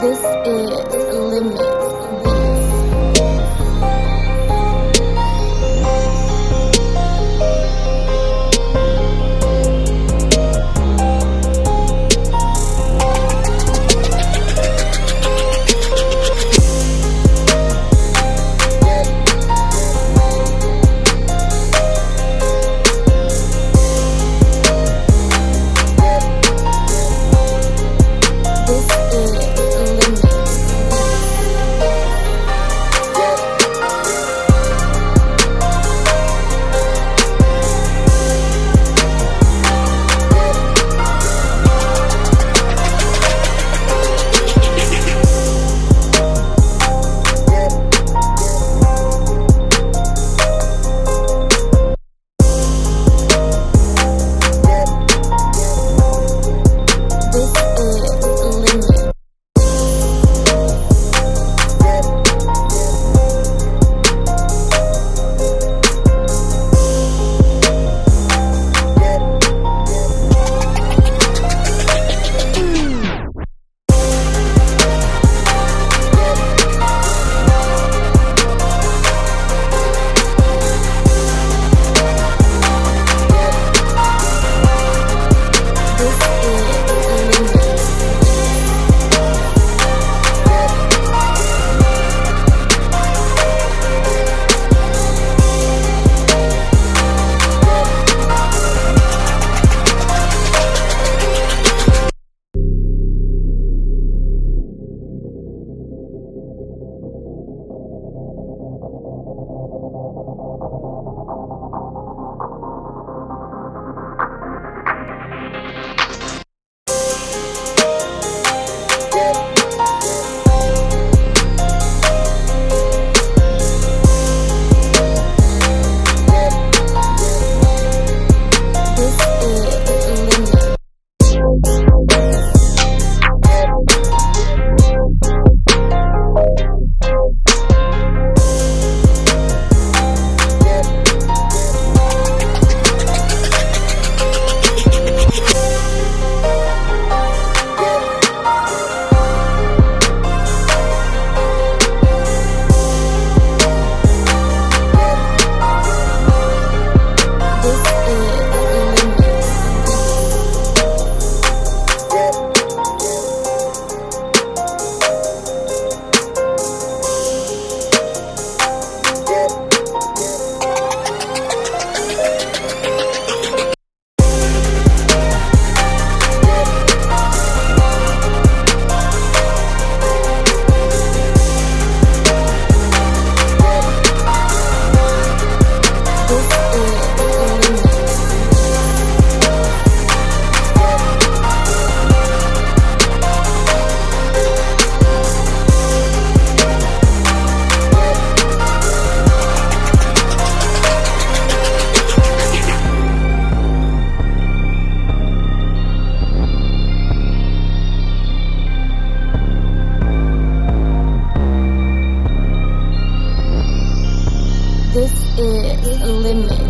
This is Limit. Is limits.